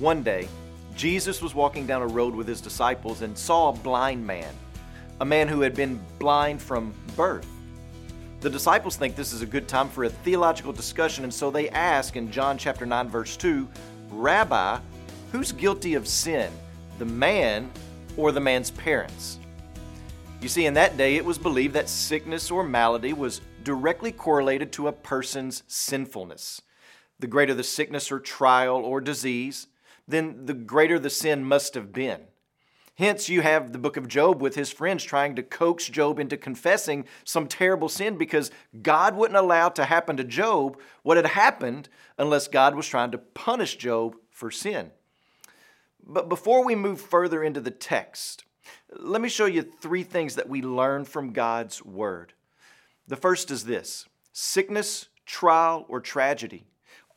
One day, Jesus was walking down a road with his disciples and saw a blind man, a man who had been blind from birth. The disciples think this is a good time for a theological discussion, and so they ask in John chapter 9 verse 2, "Rabbi, who's guilty of sin, the man or the man's parents?" You see, in that day it was believed that sickness or malady was directly correlated to a person's sinfulness. The greater the sickness or trial or disease, then the greater the sin must have been. Hence, you have the book of Job with his friends trying to coax Job into confessing some terrible sin because God wouldn't allow to happen to Job what had happened unless God was trying to punish Job for sin. But before we move further into the text, let me show you three things that we learn from God's Word. The first is this sickness, trial, or tragedy.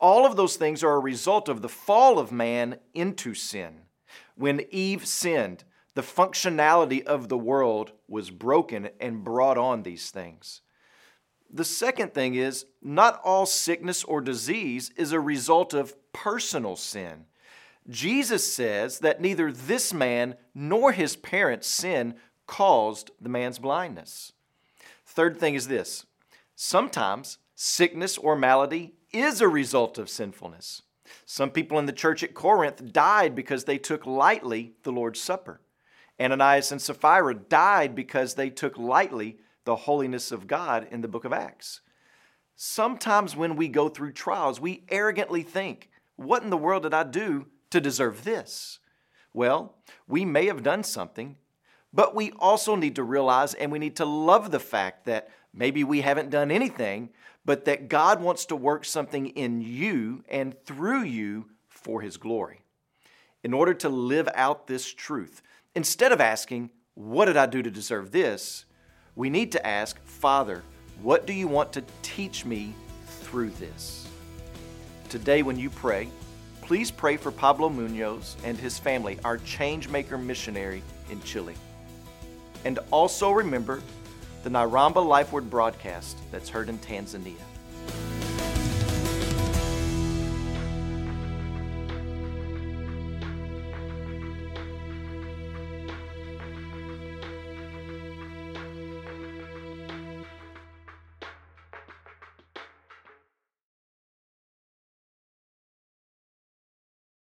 All of those things are a result of the fall of man into sin. When Eve sinned, the functionality of the world was broken and brought on these things. The second thing is not all sickness or disease is a result of personal sin. Jesus says that neither this man nor his parents' sin caused the man's blindness. Third thing is this sometimes sickness or malady is a result of sinfulness. Some people in the church at Corinth died because they took lightly the Lord's Supper. Ananias and Sapphira died because they took lightly the holiness of God in the book of Acts. Sometimes when we go through trials, we arrogantly think, What in the world did I do to deserve this? Well, we may have done something, but we also need to realize and we need to love the fact that maybe we haven't done anything, but that God wants to work something in you and through you for His glory. In order to live out this truth, instead of asking, What did I do to deserve this? we need to ask, Father, what do you want to teach me through this? Today, when you pray, Please pray for Pablo Munoz and his family, our changemaker missionary in Chile. And also remember the Nairamba Life Word broadcast that's heard in Tanzania.